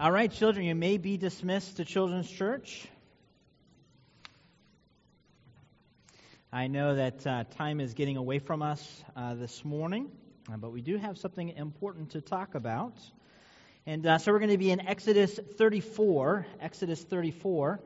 All right, children, you may be dismissed to Children's Church. I know that uh, time is getting away from us uh, this morning, uh, but we do have something important to talk about. And uh, so we're going to be in Exodus 34. Exodus 34.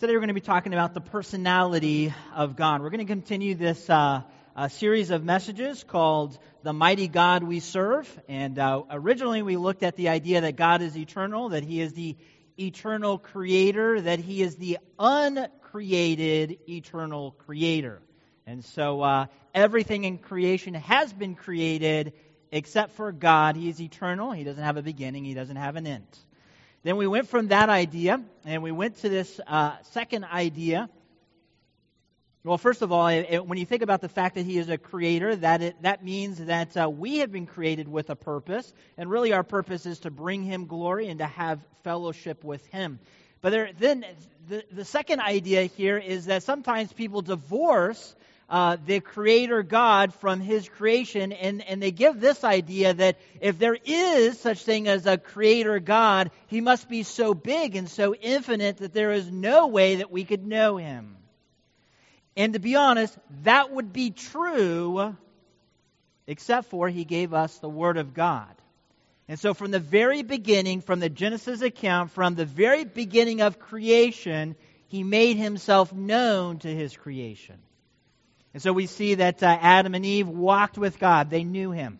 Today we're going to be talking about the personality of God. We're going to continue this uh, a series of messages called The Mighty God We Serve. And uh, originally we looked at the idea that God is eternal, that He is the eternal creator, that He is the uncreated eternal creator. And so uh, everything in creation has been created except for God. He is eternal, He doesn't have a beginning, He doesn't have an end. Then we went from that idea and we went to this uh, second idea well, first of all, it, when you think about the fact that he is a creator, that, it, that means that uh, we have been created with a purpose, and really our purpose is to bring him glory and to have fellowship with him. But there, then the, the second idea here is that sometimes people divorce uh, the creator God from his creation, and, and they give this idea that if there is such thing as a creator God, he must be so big and so infinite that there is no way that we could know him. And to be honest, that would be true except for he gave us the Word of God. And so, from the very beginning, from the Genesis account, from the very beginning of creation, he made himself known to his creation. And so, we see that uh, Adam and Eve walked with God, they knew him.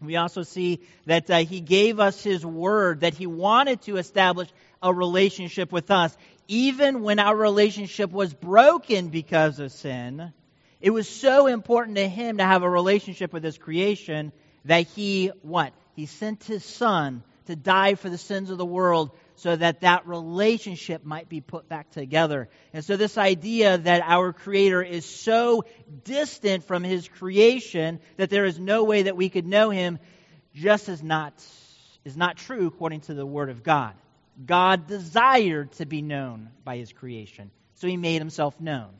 We also see that uh, he gave us his word, that he wanted to establish a relationship with us even when our relationship was broken because of sin, it was so important to him to have a relationship with his creation that he what? He sent his son to die for the sins of the world so that that relationship might be put back together. And so this idea that our creator is so distant from his creation that there is no way that we could know him just is not is not true according to the word of God. God desired to be known by his creation, so he made himself known.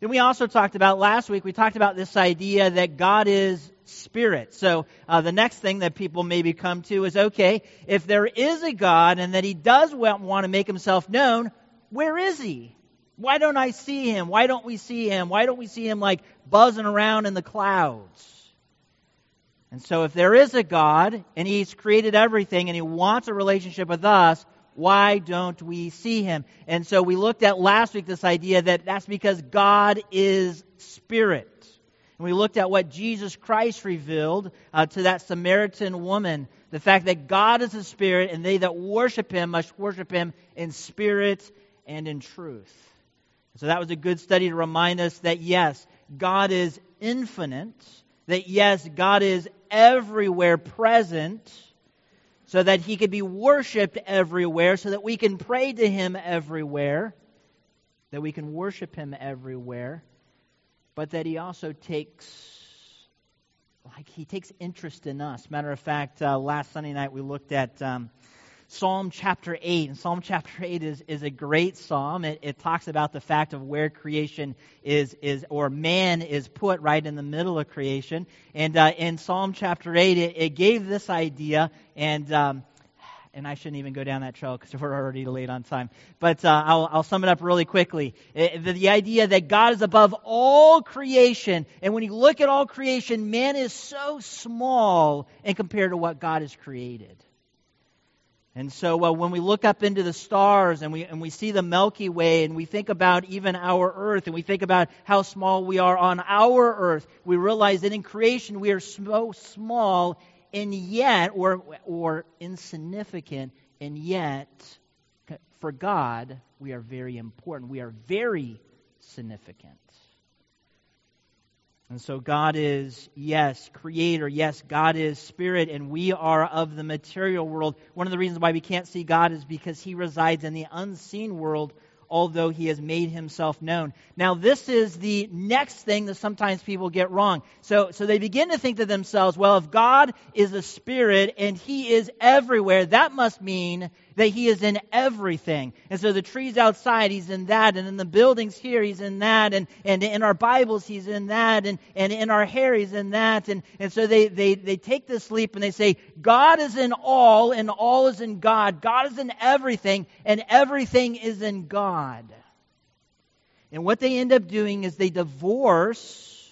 Then we also talked about last week, we talked about this idea that God is spirit. So uh, the next thing that people maybe come to is okay, if there is a God and that he does want to make himself known, where is he? Why don't I see him? Why don't we see him? Why don't we see him like buzzing around in the clouds? And so if there is a God and he's created everything and he wants a relationship with us, why don't we see him? And so we looked at last week this idea that that's because God is spirit. And we looked at what Jesus Christ revealed uh, to that Samaritan woman the fact that God is a spirit, and they that worship him must worship him in spirit and in truth. So that was a good study to remind us that yes, God is infinite, that yes, God is everywhere present, so that he could be worshiped everywhere, so that we can pray to him everywhere, that we can worship him everywhere, but that he also takes like he takes interest in us. Matter of fact, uh, last Sunday night we looked at um, Psalm chapter 8. And Psalm chapter 8 is, is a great psalm. It, it talks about the fact of where creation is, is, or man is put right in the middle of creation. And uh, in Psalm chapter 8, it, it gave this idea, and um, and I shouldn't even go down that trail because we're already late on time. But uh, I'll, I'll, sum it up really quickly. It, the, the, idea that God is above all creation, and when you look at all creation, man is so small in compared to what God has created. And so uh, when we look up into the stars and we, and we see the Milky Way and we think about even our earth and we think about how small we are on our earth, we realize that in creation we are so small and yet, or, or insignificant, and yet for God we are very important. We are very significant. And so God is, yes, creator. Yes, God is spirit, and we are of the material world. One of the reasons why we can't see God is because he resides in the unseen world, although he has made himself known. Now, this is the next thing that sometimes people get wrong. So, so they begin to think to themselves, well, if God is a spirit and he is everywhere, that must mean that He is in everything. And so the trees outside, He's in that, and in the buildings here, He's in that, and, and in our Bibles, He's in that, and, and in our hair, He's in that. And, and so they, they, they take this leap and they say, God is in all, and all is in God. God is in everything, and everything is in God. And what they end up doing is they divorce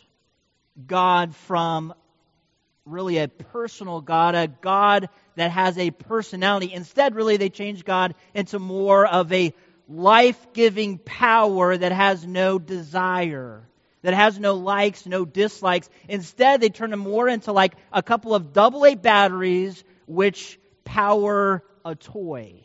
God from really a personal God, a God that has a personality. Instead, really, they change God into more of a life giving power that has no desire, that has no likes, no dislikes. Instead, they turn him more into like a couple of double A batteries which power a toy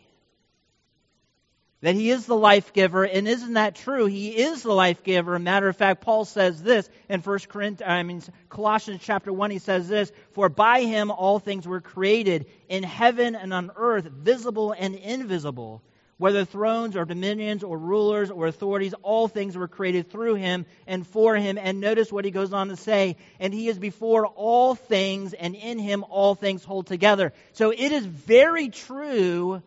that he is the life giver and isn't that true? He is the life giver. Matter of fact paul says this in first corinthians i mean colossians chapter 1 he says this for by him all things were created in heaven and on earth visible and invisible whether thrones or dominions or rulers or authorities all things were created through him and for him. And notice what he goes on to say and he is before all things and in him all things hold together. So it is very true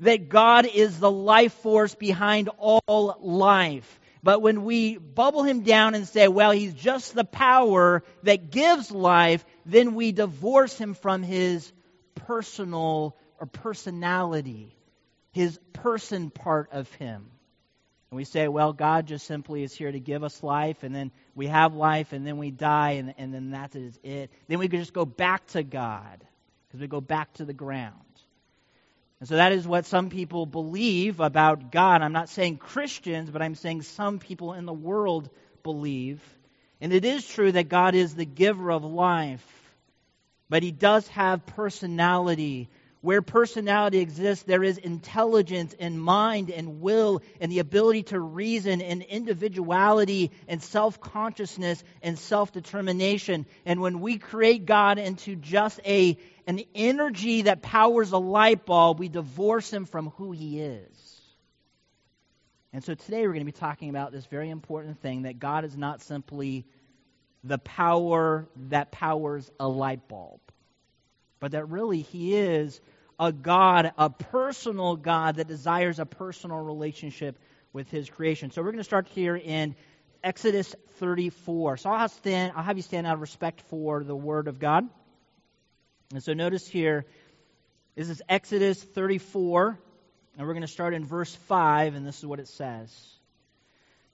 that God is the life force behind all life. But when we bubble him down and say, well, he's just the power that gives life, then we divorce him from his personal or personality, his person part of him. And we say, well, God just simply is here to give us life, and then we have life, and then we die, and, and then that is it. Then we could just go back to God because we go back to the ground. And so that is what some people believe about God. I'm not saying Christians, but I'm saying some people in the world believe. And it is true that God is the giver of life, but He does have personality. Where personality exists, there is intelligence and mind and will and the ability to reason and individuality and self consciousness and self determination. And when we create God into just a and the energy that powers a light bulb, we divorce him from who he is. And so today we're going to be talking about this very important thing that God is not simply the power that powers a light bulb, but that really he is a God, a personal God that desires a personal relationship with his creation. So we're going to start here in Exodus 34. So I'll have, stand, I'll have you stand out of respect for the word of God. And so notice here, this is Exodus 34, and we're going to start in verse 5, and this is what it says.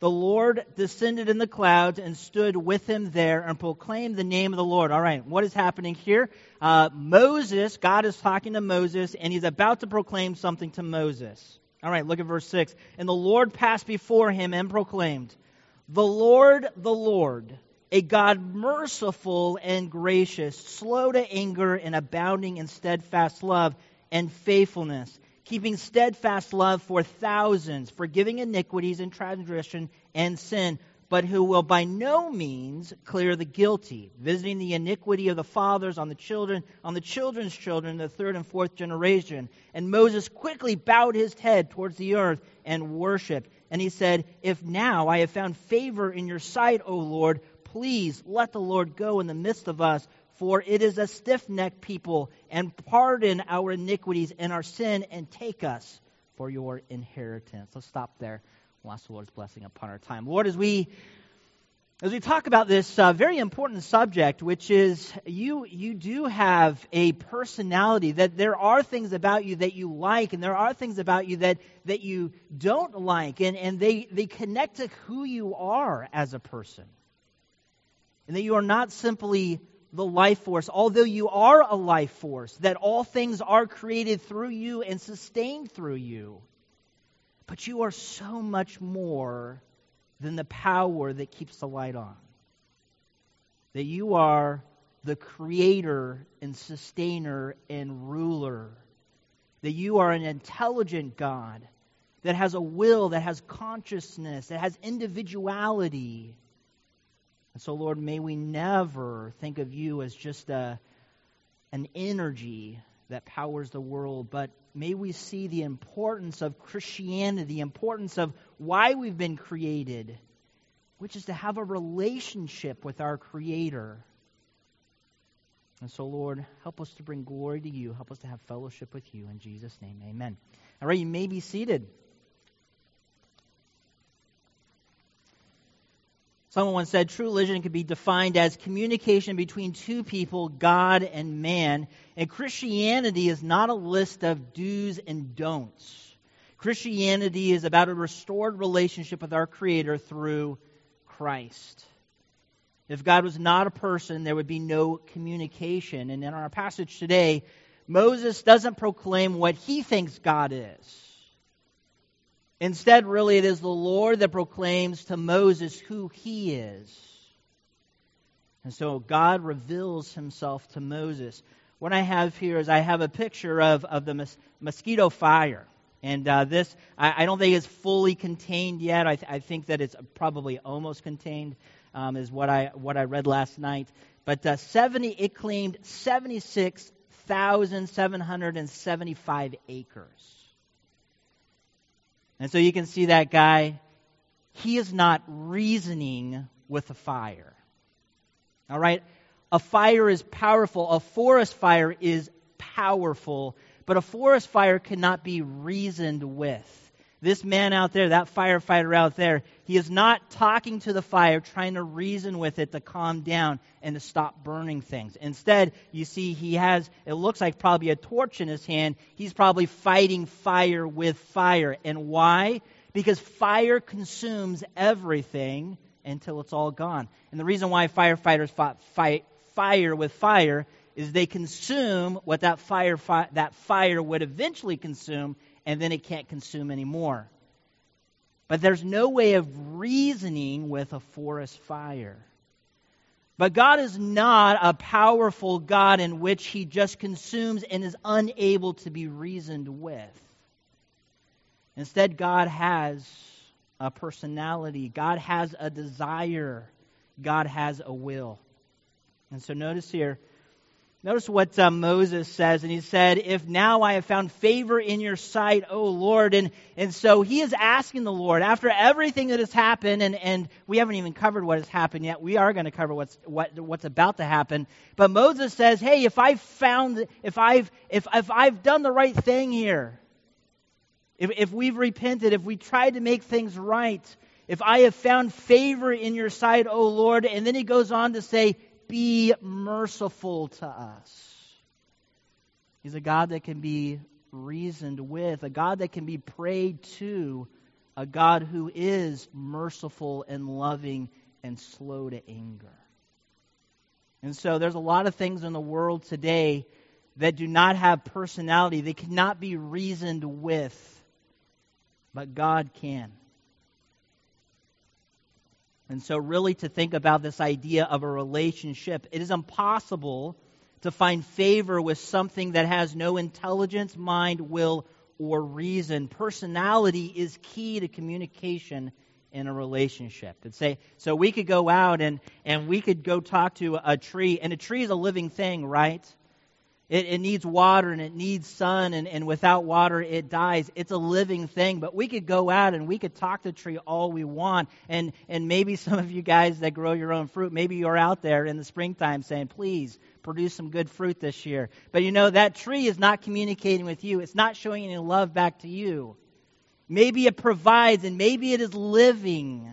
The Lord descended in the clouds and stood with him there and proclaimed the name of the Lord. All right, what is happening here? Uh, Moses, God is talking to Moses, and he's about to proclaim something to Moses. All right, look at verse 6. And the Lord passed before him and proclaimed, The Lord, the Lord, a God merciful and gracious, slow to anger and abounding in steadfast love and faithfulness, keeping steadfast love for thousands, forgiving iniquities and transgression and sin, but who will by no means clear the guilty, visiting the iniquity of the fathers on the children, on the children's children, the third and fourth generation. And Moses quickly bowed his head towards the earth and worshiped. And he said, If now I have found favor in your sight, O Lord, Please let the Lord go in the midst of us, for it is a stiff necked people, and pardon our iniquities and our sin, and take us for your inheritance. Let's stop there. We'll ask the Lord's blessing upon our time. Lord, as we as we talk about this uh, very important subject, which is you, you do have a personality, that there are things about you that you like, and there are things about you that, that you don't like, and, and they, they connect to who you are as a person and that you are not simply the life force, although you are a life force, that all things are created through you and sustained through you. But you are so much more than the power that keeps the light on. That you are the creator and sustainer and ruler. That you are an intelligent God that has a will, that has consciousness, that has individuality and so, Lord, may we never think of you as just a, an energy that powers the world, but may we see the importance of Christianity, the importance of why we've been created, which is to have a relationship with our Creator. And so, Lord, help us to bring glory to you. Help us to have fellowship with you. In Jesus' name, amen. All right, you may be seated. Someone once said true religion can be defined as communication between two people, God and man. And Christianity is not a list of do's and don'ts. Christianity is about a restored relationship with our Creator through Christ. If God was not a person, there would be no communication. And in our passage today, Moses doesn't proclaim what he thinks God is. Instead, really, it is the Lord that proclaims to Moses who he is. And so God reveals himself to Moses. What I have here is I have a picture of, of the mos- mosquito fire. And uh, this, I, I, don't think is fully contained yet. I, th- I, think that it's probably almost contained, um, is what I, what I read last night. But uh, 70, it claimed 76,775 acres. And so you can see that guy, he is not reasoning with a fire. All right? A fire is powerful. A forest fire is powerful, but a forest fire cannot be reasoned with. This man out there, that firefighter out there, he is not talking to the fire, trying to reason with it to calm down and to stop burning things. Instead, you see, he has, it looks like probably a torch in his hand. He's probably fighting fire with fire. And why? Because fire consumes everything until it's all gone. And the reason why firefighters fight fire with fire is they consume what that fire, fi- that fire would eventually consume and then it can't consume anymore. But there's no way of reasoning with a forest fire. But God is not a powerful God in which he just consumes and is unable to be reasoned with. Instead, God has a personality, God has a desire, God has a will. And so notice here, Notice what uh, Moses says, and he said, If now I have found favor in your sight, O Lord. And, and so he is asking the Lord, after everything that has happened, and, and we haven't even covered what has happened yet, we are going to cover what's, what, what's about to happen. But Moses says, Hey, if I've found, if I've, if, if I've done the right thing here, if, if we've repented, if we tried to make things right, if I have found favor in your sight, O Lord, and then he goes on to say, be merciful to us. He's a God that can be reasoned with, a God that can be prayed to, a God who is merciful and loving and slow to anger. And so there's a lot of things in the world today that do not have personality, they cannot be reasoned with, but God can. And so, really, to think about this idea of a relationship, it is impossible to find favor with something that has no intelligence, mind, will, or reason. Personality is key to communication in a relationship. And say, so we could go out and, and we could go talk to a tree, and a tree is a living thing, right? It, it, needs water and it needs sun, and, and without water, it dies. It's a living thing. But we could go out and we could talk to tree all we want. And, and maybe some of you guys that grow your own fruit, maybe you're out there in the springtime saying, please produce some good fruit this year. But you know, that tree is not communicating with you, it's not showing any love back to you. Maybe it provides and maybe it is living,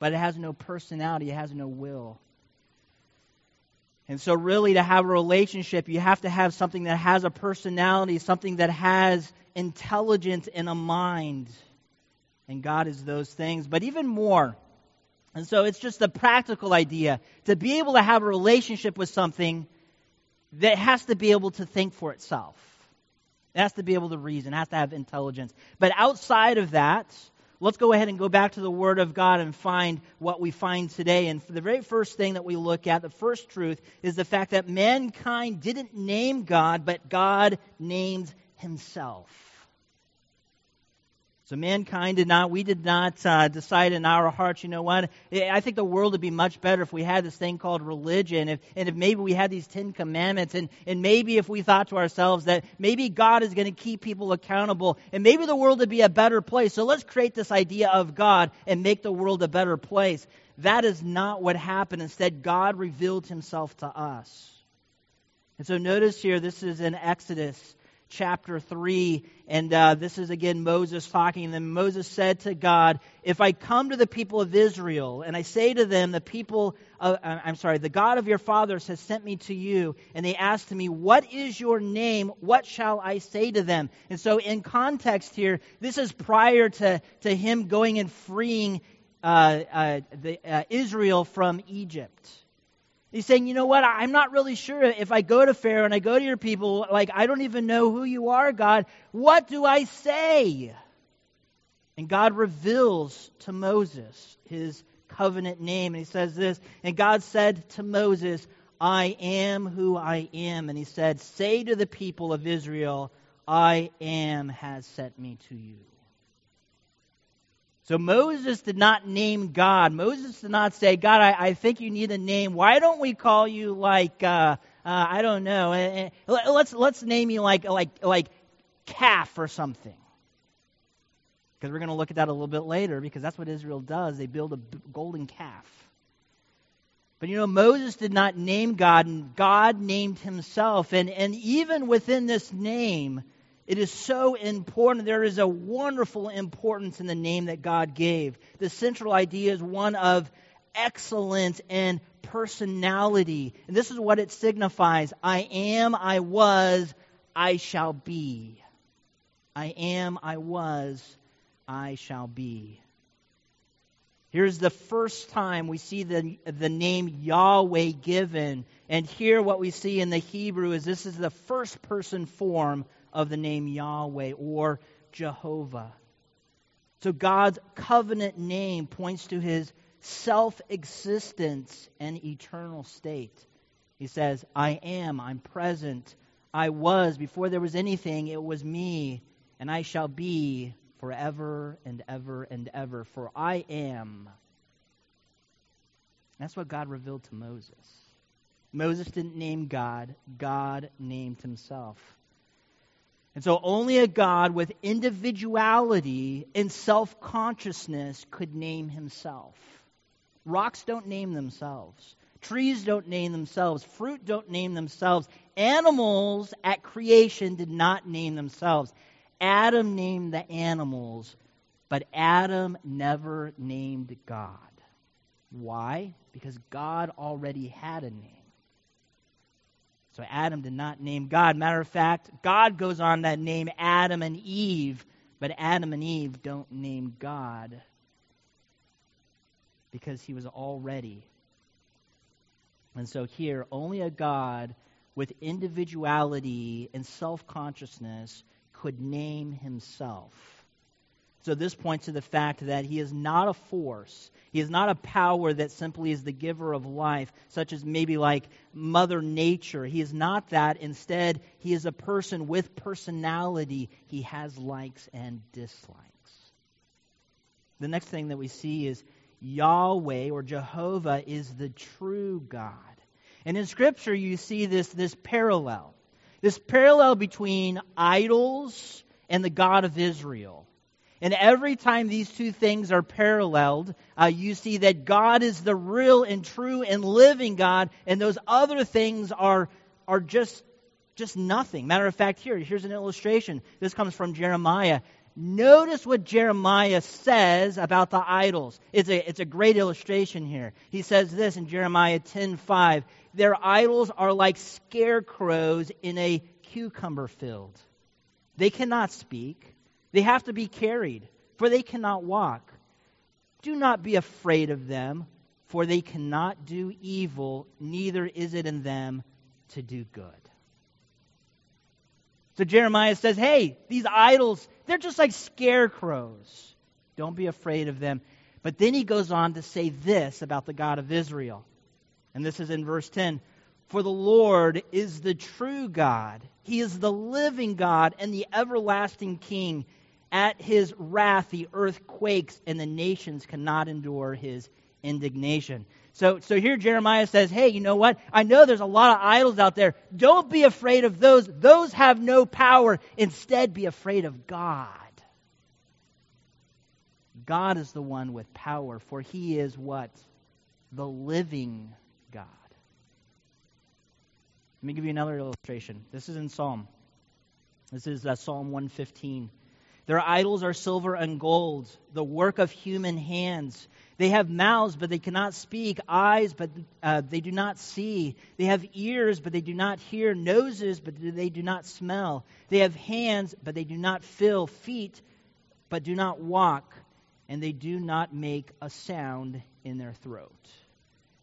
but it has no personality, it has no will. And so, really, to have a relationship, you have to have something that has a personality, something that has intelligence and a mind. And God is those things, but even more. And so, it's just a practical idea to be able to have a relationship with something that has to be able to think for itself. It has to be able to reason, it has to have intelligence. But outside of that, let's go ahead and go back to the Word of God and find what we find today. And the very first thing that we look at, the first truth, is the fact that mankind didn't name God, but God named himself. So mankind did not, we did not uh, decide in our hearts, you know what? I think the world would be much better if we had this thing called religion, if, and if maybe we had these Ten Commandments, and, and maybe if we thought to ourselves that maybe God is going to keep people accountable, and maybe the world would be a better place. So let's create this idea of God and make the world a better place. that is not what happened. Instead, God revealed himself to us. And so notice here, this is in Exodus chapter 3. And uh, this is again Moses talking. And then Moses said to God, If I come to the people of Israel and I say to them, The people, of, uh, I'm sorry, the God of your fathers has sent me to you, and they ask to me, What is your name? What shall I say to them? And so, in context here, this is prior to, to him going and freeing uh, uh the, uh, Israel from Egypt. He's saying, you know what? I'm not really sure if I go to Pharaoh and I go to your people, like, I don't even know who you are, God. What do I say? And God reveals to Moses his covenant name. And he says this And God said to Moses, I am who I am. And he said, Say to the people of Israel, I am has sent me to you. So Moses did not name God. Moses did not say, God, I, I think you need a name. Why don't we call you like, uh, uh, I don't know, uh, let's, let's name you like, like, like calf or something. Because we're going to look at that a little bit later because that's what Israel does. They build a golden calf. But you know, Moses did not name God, and God named himself. And, and even within this name, it is so important. There is a wonderful importance in the name that God gave. The central idea is one of excellence and personality. And this is what it signifies I am, I was, I shall be. I am, I was, I shall be. Here's the first time we see the, the name Yahweh given. And here, what we see in the Hebrew is this is the first person form of the name Yahweh or Jehovah. So God's covenant name points to his self existence and eternal state. He says, I am, I'm present, I was. Before there was anything, it was me, and I shall be forever and ever and ever, for I am. That's what God revealed to Moses. Moses didn't name God, God named himself. And so only a God with individuality and self consciousness could name himself. Rocks don't name themselves. Trees don't name themselves. Fruit don't name themselves. Animals at creation did not name themselves. Adam named the animals, but Adam never named God. Why? Because God already had a name. So Adam did not name God. Matter of fact, God goes on that name Adam and Eve, but Adam and Eve don't name God because he was already. And so here, only a God with individuality and self consciousness could name himself. So this points to the fact that he is not a force. He is not a power that simply is the giver of life, such as maybe like Mother Nature. He is not that. Instead, he is a person with personality. He has likes and dislikes. The next thing that we see is Yahweh or Jehovah is the true God. And in Scripture, you see this, this parallel. This parallel between idols and the God of Israel. And every time these two things are paralleled, uh, you see that God is the real and true and living God, and those other things are, are just, just nothing. Matter of fact, here, here's an illustration. This comes from Jeremiah. Notice what Jeremiah says about the idols. It's a, it's a great illustration here. He says this in Jeremiah 10:5. Their idols are like scarecrows in a cucumber field. They cannot speak they have to be carried, for they cannot walk. Do not be afraid of them, for they cannot do evil, neither is it in them to do good. So Jeremiah says, hey, these idols, they're just like scarecrows. Don't be afraid of them. But then he goes on to say this about the God of Israel. And this is in verse 10 For the Lord is the true God, He is the living God and the everlasting King. At his wrath, the earth quakes, and the nations cannot endure his indignation. So, so here Jeremiah says, hey, you know what? I know there's a lot of idols out there. Don't be afraid of those. Those have no power. Instead, be afraid of God. God is the one with power, for he is what? the living God. Let me give you another illustration. This is in Psalm. This is uh, Psalm 115. Their idols are silver and gold, the work of human hands. They have mouths, but they cannot speak, eyes, but uh, they do not see. They have ears, but they do not hear, noses, but they do not smell. They have hands, but they do not feel, feet, but do not walk, and they do not make a sound in their throat.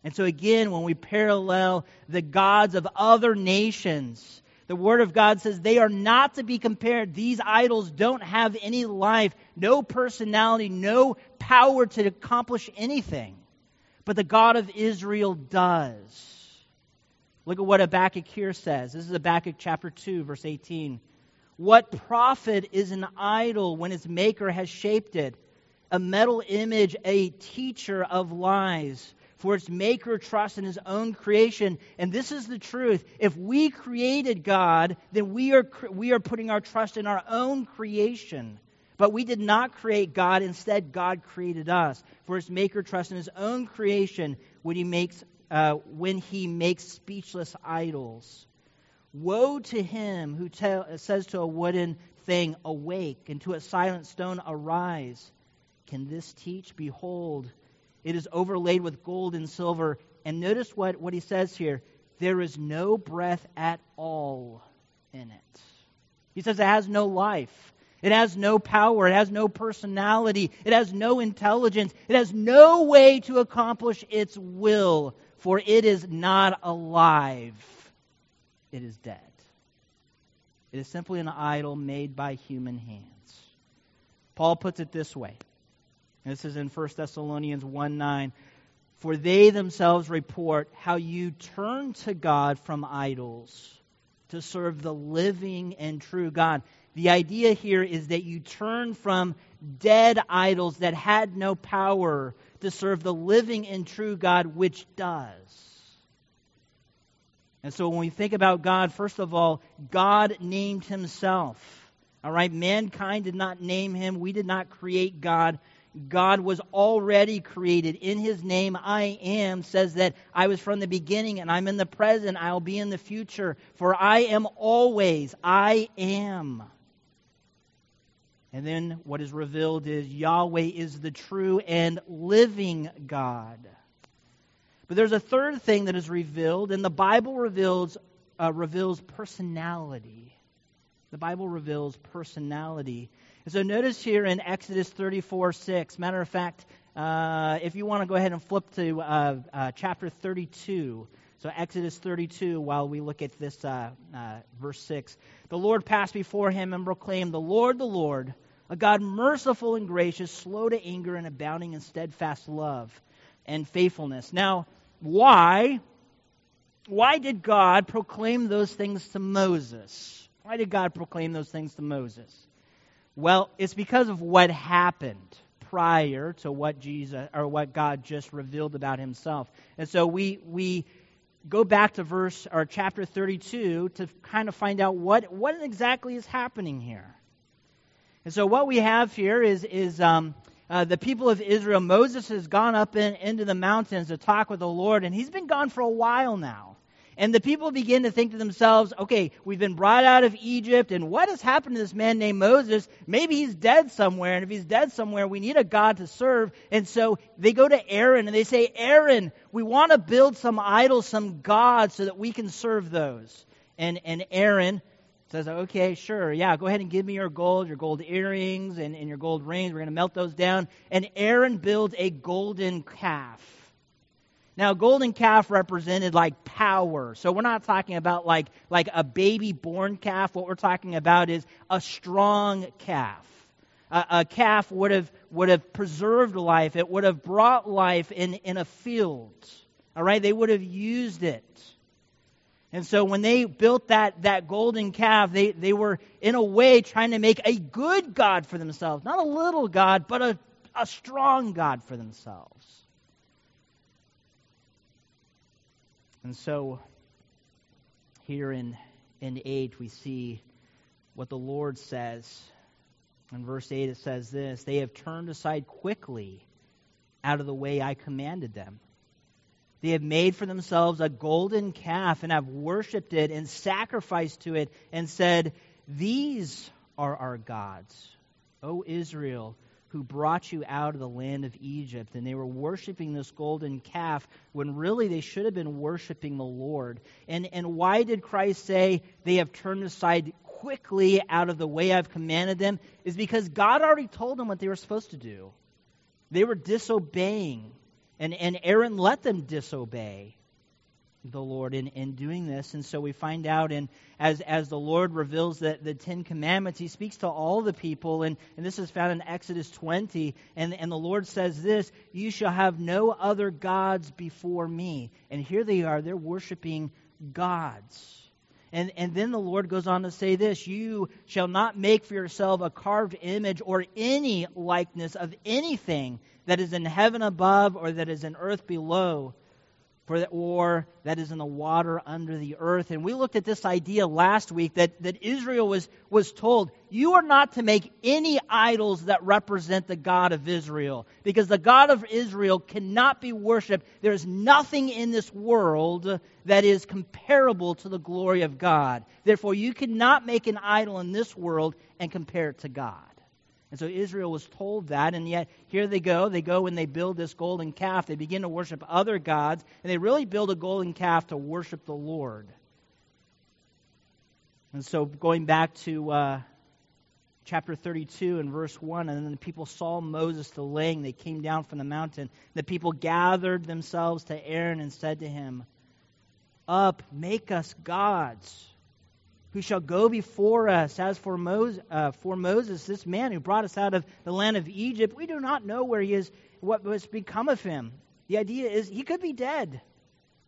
And so, again, when we parallel the gods of other nations, the Word of God says they are not to be compared. These idols don't have any life, no personality, no power to accomplish anything. But the God of Israel does. Look at what Habakkuk here says. This is Habakkuk chapter 2, verse 18. What profit is an idol when its maker has shaped it? A metal image, a teacher of lies for its maker trusts in his own creation. And this is the truth. If we created God, then we are, we are putting our trust in our own creation. But we did not create God. Instead, God created us. For its maker trusts in his own creation when he makes, uh, when he makes speechless idols. Woe to him who tell, says to a wooden thing, Awake, and to a silent stone, Arise. Can this teach? Behold, it is overlaid with gold and silver. And notice what, what he says here there is no breath at all in it. He says it has no life. It has no power. It has no personality. It has no intelligence. It has no way to accomplish its will, for it is not alive. It is dead. It is simply an idol made by human hands. Paul puts it this way this is in 1 Thessalonians 1 9. For they themselves report how you turn to God from idols to serve the living and true God. The idea here is that you turn from dead idols that had no power to serve the living and true God, which does. And so when we think about God, first of all, God named himself. All right, mankind did not name him. We did not create God. God was already created. In his name, I am says that I was from the beginning and I'm in the present. I'll be in the future. For I am always, I am. And then what is revealed is Yahweh is the true and living God. But there's a third thing that is revealed, and the Bible reveals, uh, reveals personality. The Bible reveals personality. And so notice here in Exodus 34 6, matter of fact, uh, if you want to go ahead and flip to uh, uh, chapter 32. So Exodus 32, while we look at this uh, uh, verse 6. The Lord passed before him and proclaimed, The Lord, the Lord, a God merciful and gracious, slow to anger and abounding in steadfast love and faithfulness. Now, why? Why did God proclaim those things to Moses? Why did God proclaim those things to Moses? Well, it's because of what happened prior to what Jesus or what God just revealed about himself. And so we we go back to verse or chapter 32 to kind of find out what what exactly is happening here. And so what we have here is is um, uh, the people of Israel. Moses has gone up in, into the mountains to talk with the Lord, and he's been gone for a while now. And the people begin to think to themselves, okay, we've been brought out of Egypt, and what has happened to this man named Moses? Maybe he's dead somewhere, and if he's dead somewhere, we need a God to serve. And so they go to Aaron and they say, Aaron, we want to build some idols, some gods, so that we can serve those. And, and Aaron says, okay, sure, yeah, go ahead and give me your gold, your gold earrings, and, and your gold rings. We're going to melt those down. And Aaron builds a golden calf. Now, golden calf represented like power. So we're not talking about like, like a baby born calf. What we're talking about is a strong calf. A, a calf would have, would have preserved life. It would have brought life in, in a field. All right? They would have used it. And so when they built that, that golden calf, they, they were in a way trying to make a good God for themselves. Not a little God, but a, a strong God for themselves. And so here in, in 8, we see what the Lord says. In verse 8, it says this They have turned aside quickly out of the way I commanded them. They have made for themselves a golden calf and have worshipped it and sacrificed to it and said, These are our gods, O Israel, who brought you out of the land of Egypt. And they were worshiping this golden calf when really they should have been worshiping the Lord. And, and why did Christ say they have turned aside quickly out of the way I've commanded them? Is because God already told them what they were supposed to do. They were disobeying. And, and Aaron let them disobey the Lord in, in doing this. And so we find out in as as the Lord reveals the, the Ten Commandments, he speaks to all the people, and, and this is found in Exodus twenty, and, and the Lord says this, You shall have no other gods before me. And here they are, they're worshiping gods. And, and then the Lord goes on to say this You shall not make for yourself a carved image or any likeness of anything that is in heaven above or that is in earth below for the, or that is in the water under the earth. And we looked at this idea last week that, that Israel was, was told, you are not to make any idols that represent the God of Israel, because the God of Israel cannot be worshiped. There is nothing in this world that is comparable to the glory of God. Therefore, you cannot make an idol in this world and compare it to God. And so Israel was told that, and yet here they go. They go and they build this golden calf. They begin to worship other gods, and they really build a golden calf to worship the Lord. And so going back to uh, chapter 32 and verse 1, and then the people saw Moses delaying. They came down from the mountain. The people gathered themselves to Aaron and said to him, Up, make us gods who shall go before us. As for Moses, uh, for Moses, this man who brought us out of the land of Egypt, we do not know where he is, what has become of him. The idea is he could be dead.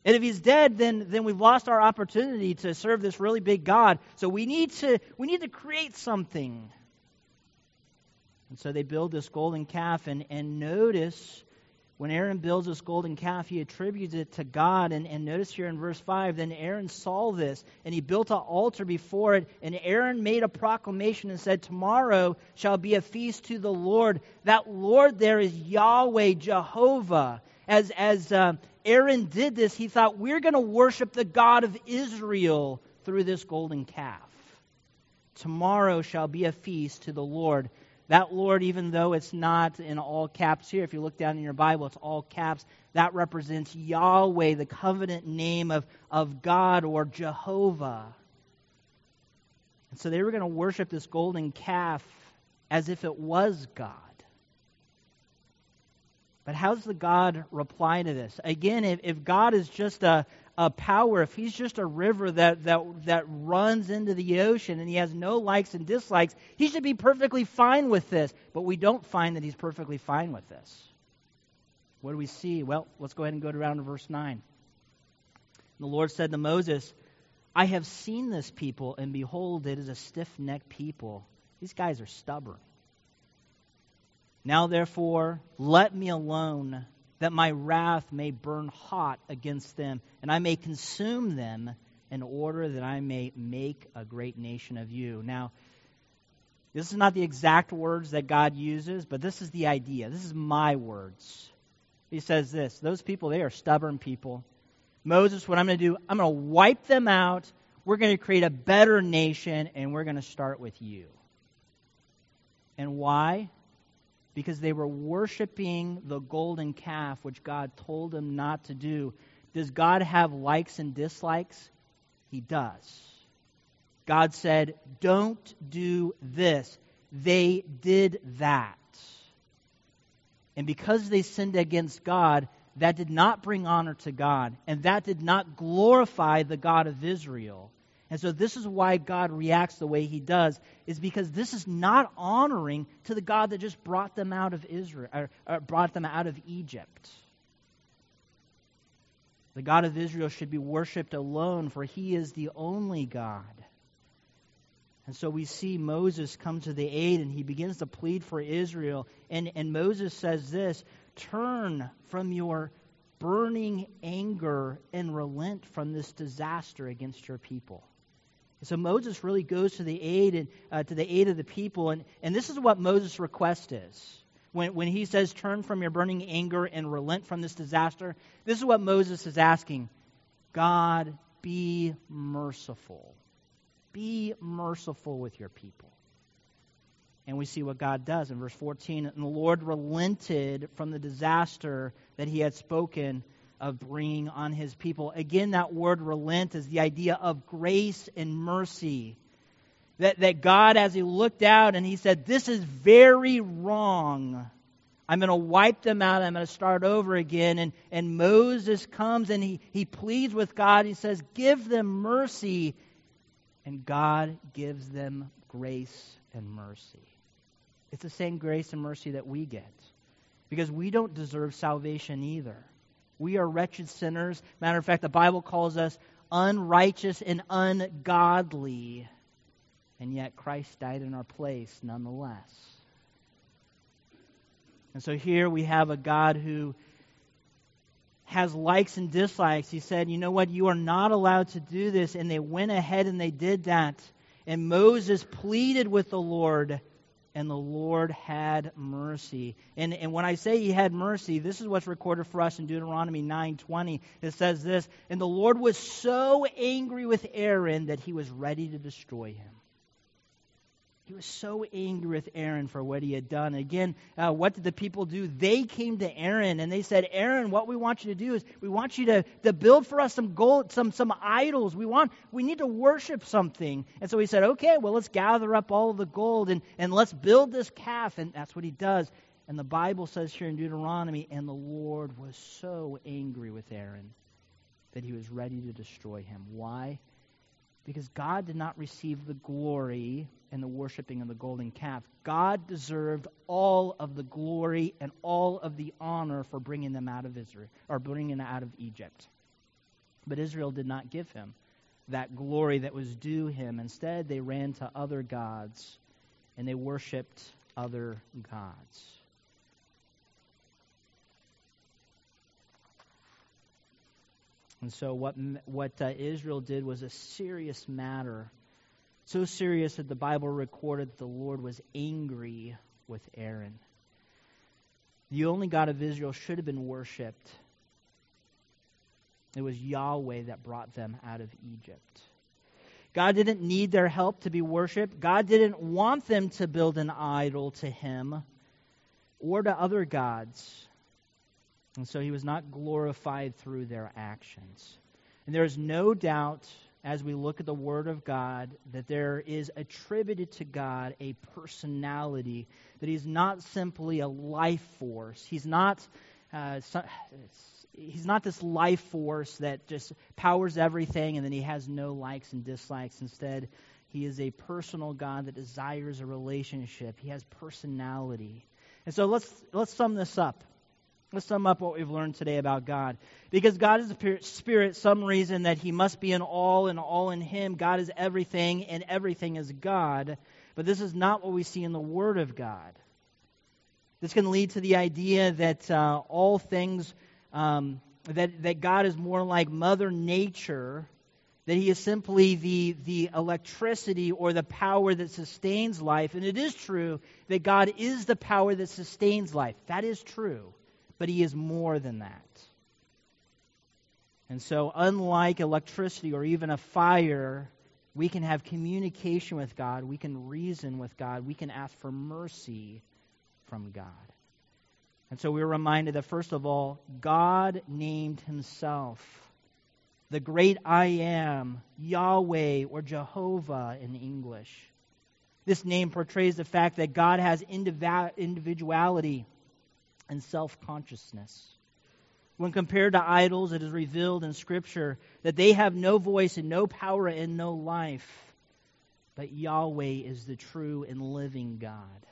And if he's dead, then, then we've lost our opportunity to serve this really big God. So we need to, we need to create something. And so they build this golden calf, and, and notice when Aaron builds this golden calf, he attributes it to God. And, and notice here in verse 5 then Aaron saw this, and he built an altar before it. And Aaron made a proclamation and said, Tomorrow shall be a feast to the Lord. That Lord there is Yahweh, Jehovah. As, as uh, Aaron did this, he thought, We're going to worship the God of Israel through this golden calf. Tomorrow shall be a feast to the Lord. That Lord, even though it's not in all caps here, if you look down in your Bible, it's all caps. That represents Yahweh, the covenant name of, of God or Jehovah. And so they were going to worship this golden calf as if it was God. But how does the God reply to this? Again, if, if God is just a, a power, if he's just a river that, that, that runs into the ocean and he has no likes and dislikes, he should be perfectly fine with this. But we don't find that he's perfectly fine with this. What do we see? Well, let's go ahead and go around to verse 9. The Lord said to Moses, I have seen this people, and behold, it is a stiff necked people. These guys are stubborn. Now, therefore, let me alone that my wrath may burn hot against them, and I may consume them in order that I may make a great nation of you. Now, this is not the exact words that God uses, but this is the idea. This is my words. He says this Those people, they are stubborn people. Moses, what I'm going to do, I'm going to wipe them out. We're going to create a better nation, and we're going to start with you. And why? Because they were worshiping the golden calf, which God told them not to do. Does God have likes and dislikes? He does. God said, Don't do this. They did that. And because they sinned against God, that did not bring honor to God, and that did not glorify the God of Israel. And so this is why God reacts the way he does, is because this is not honoring to the God that just brought them out of Israel, or, or brought them out of Egypt. The God of Israel should be worshipped alone, for he is the only God. And so we see Moses come to the aid and he begins to plead for Israel. And, and Moses says this Turn from your burning anger and relent from this disaster against your people. So Moses really goes to the aid and uh, to the aid of the people, and, and this is what Moses' request is. when, when he says, Turn from your burning anger and relent from this disaster, this is what Moses is asking God, be merciful. Be merciful with your people. And we see what God does in verse 14. And the Lord relented from the disaster that he had spoken of bringing on his people. Again, that word relent is the idea of grace and mercy. That, that God, as he looked out and he said, This is very wrong. I'm going to wipe them out. I'm going to start over again. And, and Moses comes and he, he pleads with God. He says, Give them mercy. And God gives them grace and mercy. It's the same grace and mercy that we get because we don't deserve salvation either. We are wretched sinners. Matter of fact, the Bible calls us unrighteous and ungodly. And yet Christ died in our place nonetheless. And so here we have a God who has likes and dislikes. He said, You know what? You are not allowed to do this. And they went ahead and they did that. And Moses pleaded with the Lord, and the Lord had mercy. And, and when I say he had mercy, this is what's recorded for us in Deuteronomy 9:20. It says this, and the Lord was so angry with Aaron that he was ready to destroy him. He was so angry with Aaron for what he had done. Again, uh, what did the people do? They came to Aaron and they said, Aaron, what we want you to do is we want you to, to build for us some gold, some, some idols. We want, we need to worship something. And so he said, okay, well, let's gather up all the gold and, and let's build this calf. And that's what he does. And the Bible says here in Deuteronomy, and the Lord was so angry with Aaron that he was ready to destroy him. Why? Because God did not receive the glory and the worshiping of the golden calf. God deserved all of the glory and all of the honor for bringing them out of Israel or bringing them out of Egypt. But Israel did not give him that glory that was due him. Instead, they ran to other gods and they worshiped other gods. And so, what, what uh, Israel did was a serious matter so serious that the Bible recorded that the Lord was angry with Aaron. The only God of Israel should have been worshiped. It was Yahweh that brought them out of Egypt. God didn't need their help to be worshiped. God didn't want them to build an idol to him or to other gods. And so he was not glorified through their actions. And there is no doubt as we look at the Word of God that there is attributed to God a personality, that He's not simply a life force. He's not. Uh, he's not this life force that just powers everything and then he has no likes and dislikes. Instead, he is a personal God that desires a relationship. He has personality. And so let's let's sum this up. Let's sum up what we've learned today about God. Because God is a spirit, some reason that he must be in all and all in him. God is everything and everything is God. But this is not what we see in the Word of God. This can lead to the idea that uh, all things, um, that, that God is more like Mother Nature, that he is simply the, the electricity or the power that sustains life. And it is true that God is the power that sustains life. That is true but he is more than that. And so, unlike electricity or even a fire, we can have communication with God, we can reason with God, we can ask for mercy from God. And so we're reminded that, first of all, God named himself the great I am, Yahweh or Jehovah in English. This name portrays the fact that God has individuality and self consciousness. When compared to idols, it is revealed in Scripture that they have no voice and no power and no life. But Yahweh is the true and living God.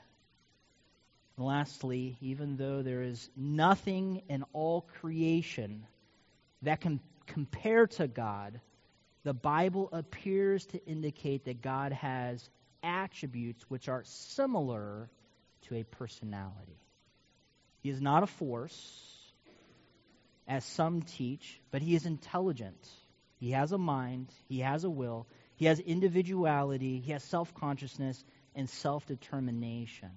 And lastly, even though there is nothing in all creation that can compare to God, the Bible appears to indicate that God has attributes which are similar to a personality. He is not a force, as some teach, but he is intelligent. He has a mind, he has a will, he has individuality, he has self consciousness, and self determination.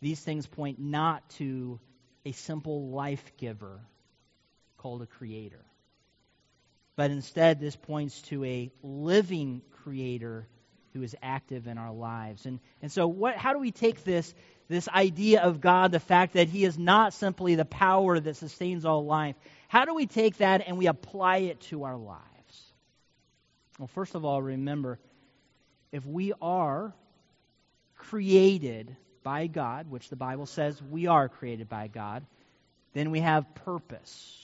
These things point not to a simple life giver called a creator, but instead this points to a living creator who is active in our lives. And, and so, what, how do we take this, this idea of God, the fact that He is not simply the power that sustains all life? How do we take that and we apply it to our lives? Well, first of all, remember if we are created by God, which the Bible says we are created by God, then we have purpose.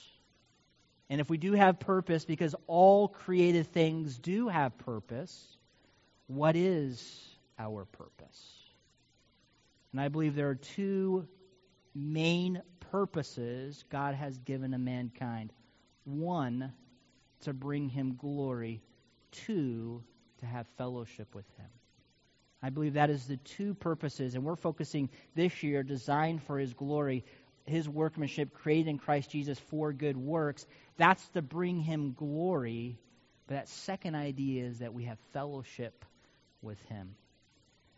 And if we do have purpose, because all created things do have purpose, what is our purpose? And I believe there are two main purposes God has given to mankind one, to bring him glory, two, to have fellowship with him. I believe that is the two purposes, and we're focusing this year, designed for His glory, His workmanship created in Christ Jesus for good works. That's to bring Him glory. But that second idea is that we have fellowship with Him.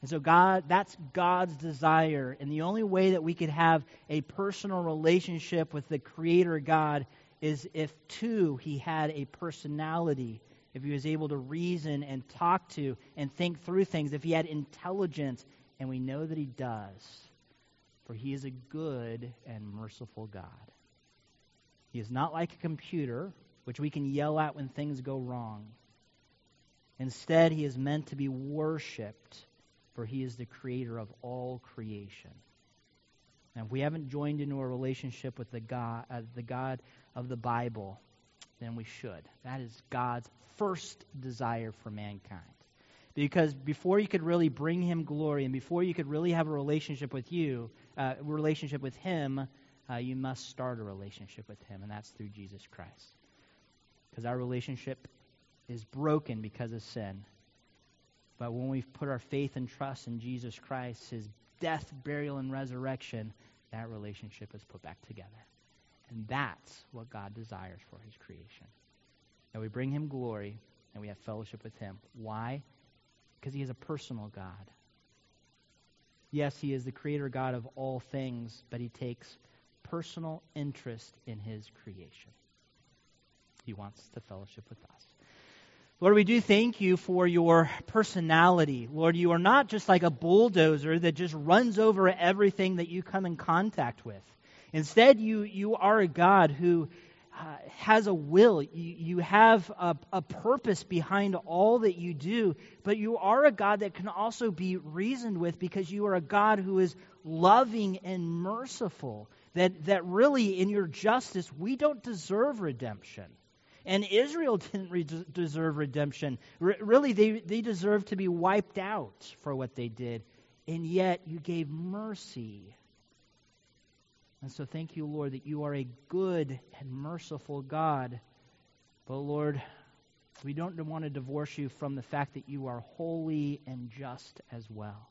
And so God that's God's desire. And the only way that we could have a personal relationship with the creator God is if too he had a personality if he was able to reason and talk to and think through things, if he had intelligence, and we know that he does, for he is a good and merciful God. He is not like a computer, which we can yell at when things go wrong. Instead, he is meant to be worshiped, for he is the creator of all creation. And if we haven't joined into a relationship with the God, uh, the God of the Bible, then we should. That is God's first desire for mankind. Because before you could really bring him glory and before you could really have a relationship with you, uh, relationship with him, uh, you must start a relationship with him, and that's through Jesus Christ. Because our relationship is broken because of sin. But when we've put our faith and trust in Jesus Christ, his death, burial, and resurrection, that relationship is put back together. And that's what God desires for his creation. That we bring him glory and we have fellowship with him. Why? Because he is a personal God. Yes, he is the creator God of all things, but he takes personal interest in his creation. He wants to fellowship with us. Lord, we do thank you for your personality. Lord, you are not just like a bulldozer that just runs over everything that you come in contact with. Instead, you, you are a God who uh, has a will. You, you have a, a purpose behind all that you do, but you are a God that can also be reasoned with because you are a God who is loving and merciful. That, that really, in your justice, we don't deserve redemption. And Israel didn't re- deserve redemption. R- really, they, they deserve to be wiped out for what they did. And yet, you gave mercy and so thank you, Lord, that you are a good and merciful God. But Lord, we don't want to divorce you from the fact that you are holy and just as well.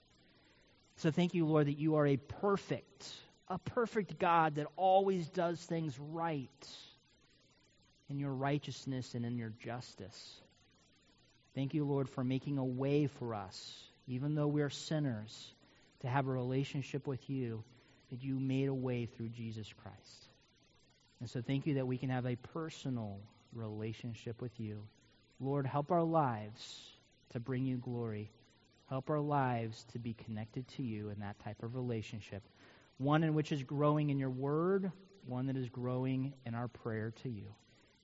So thank you, Lord, that you are a perfect, a perfect God that always does things right in your righteousness and in your justice. Thank you, Lord, for making a way for us, even though we're sinners, to have a relationship with you that you made a way through Jesus Christ. And so thank you that we can have a personal relationship with you. Lord, help our lives to bring you glory. Help our lives to be connected to you in that type of relationship. One in which is growing in your word, one that is growing in our prayer to you.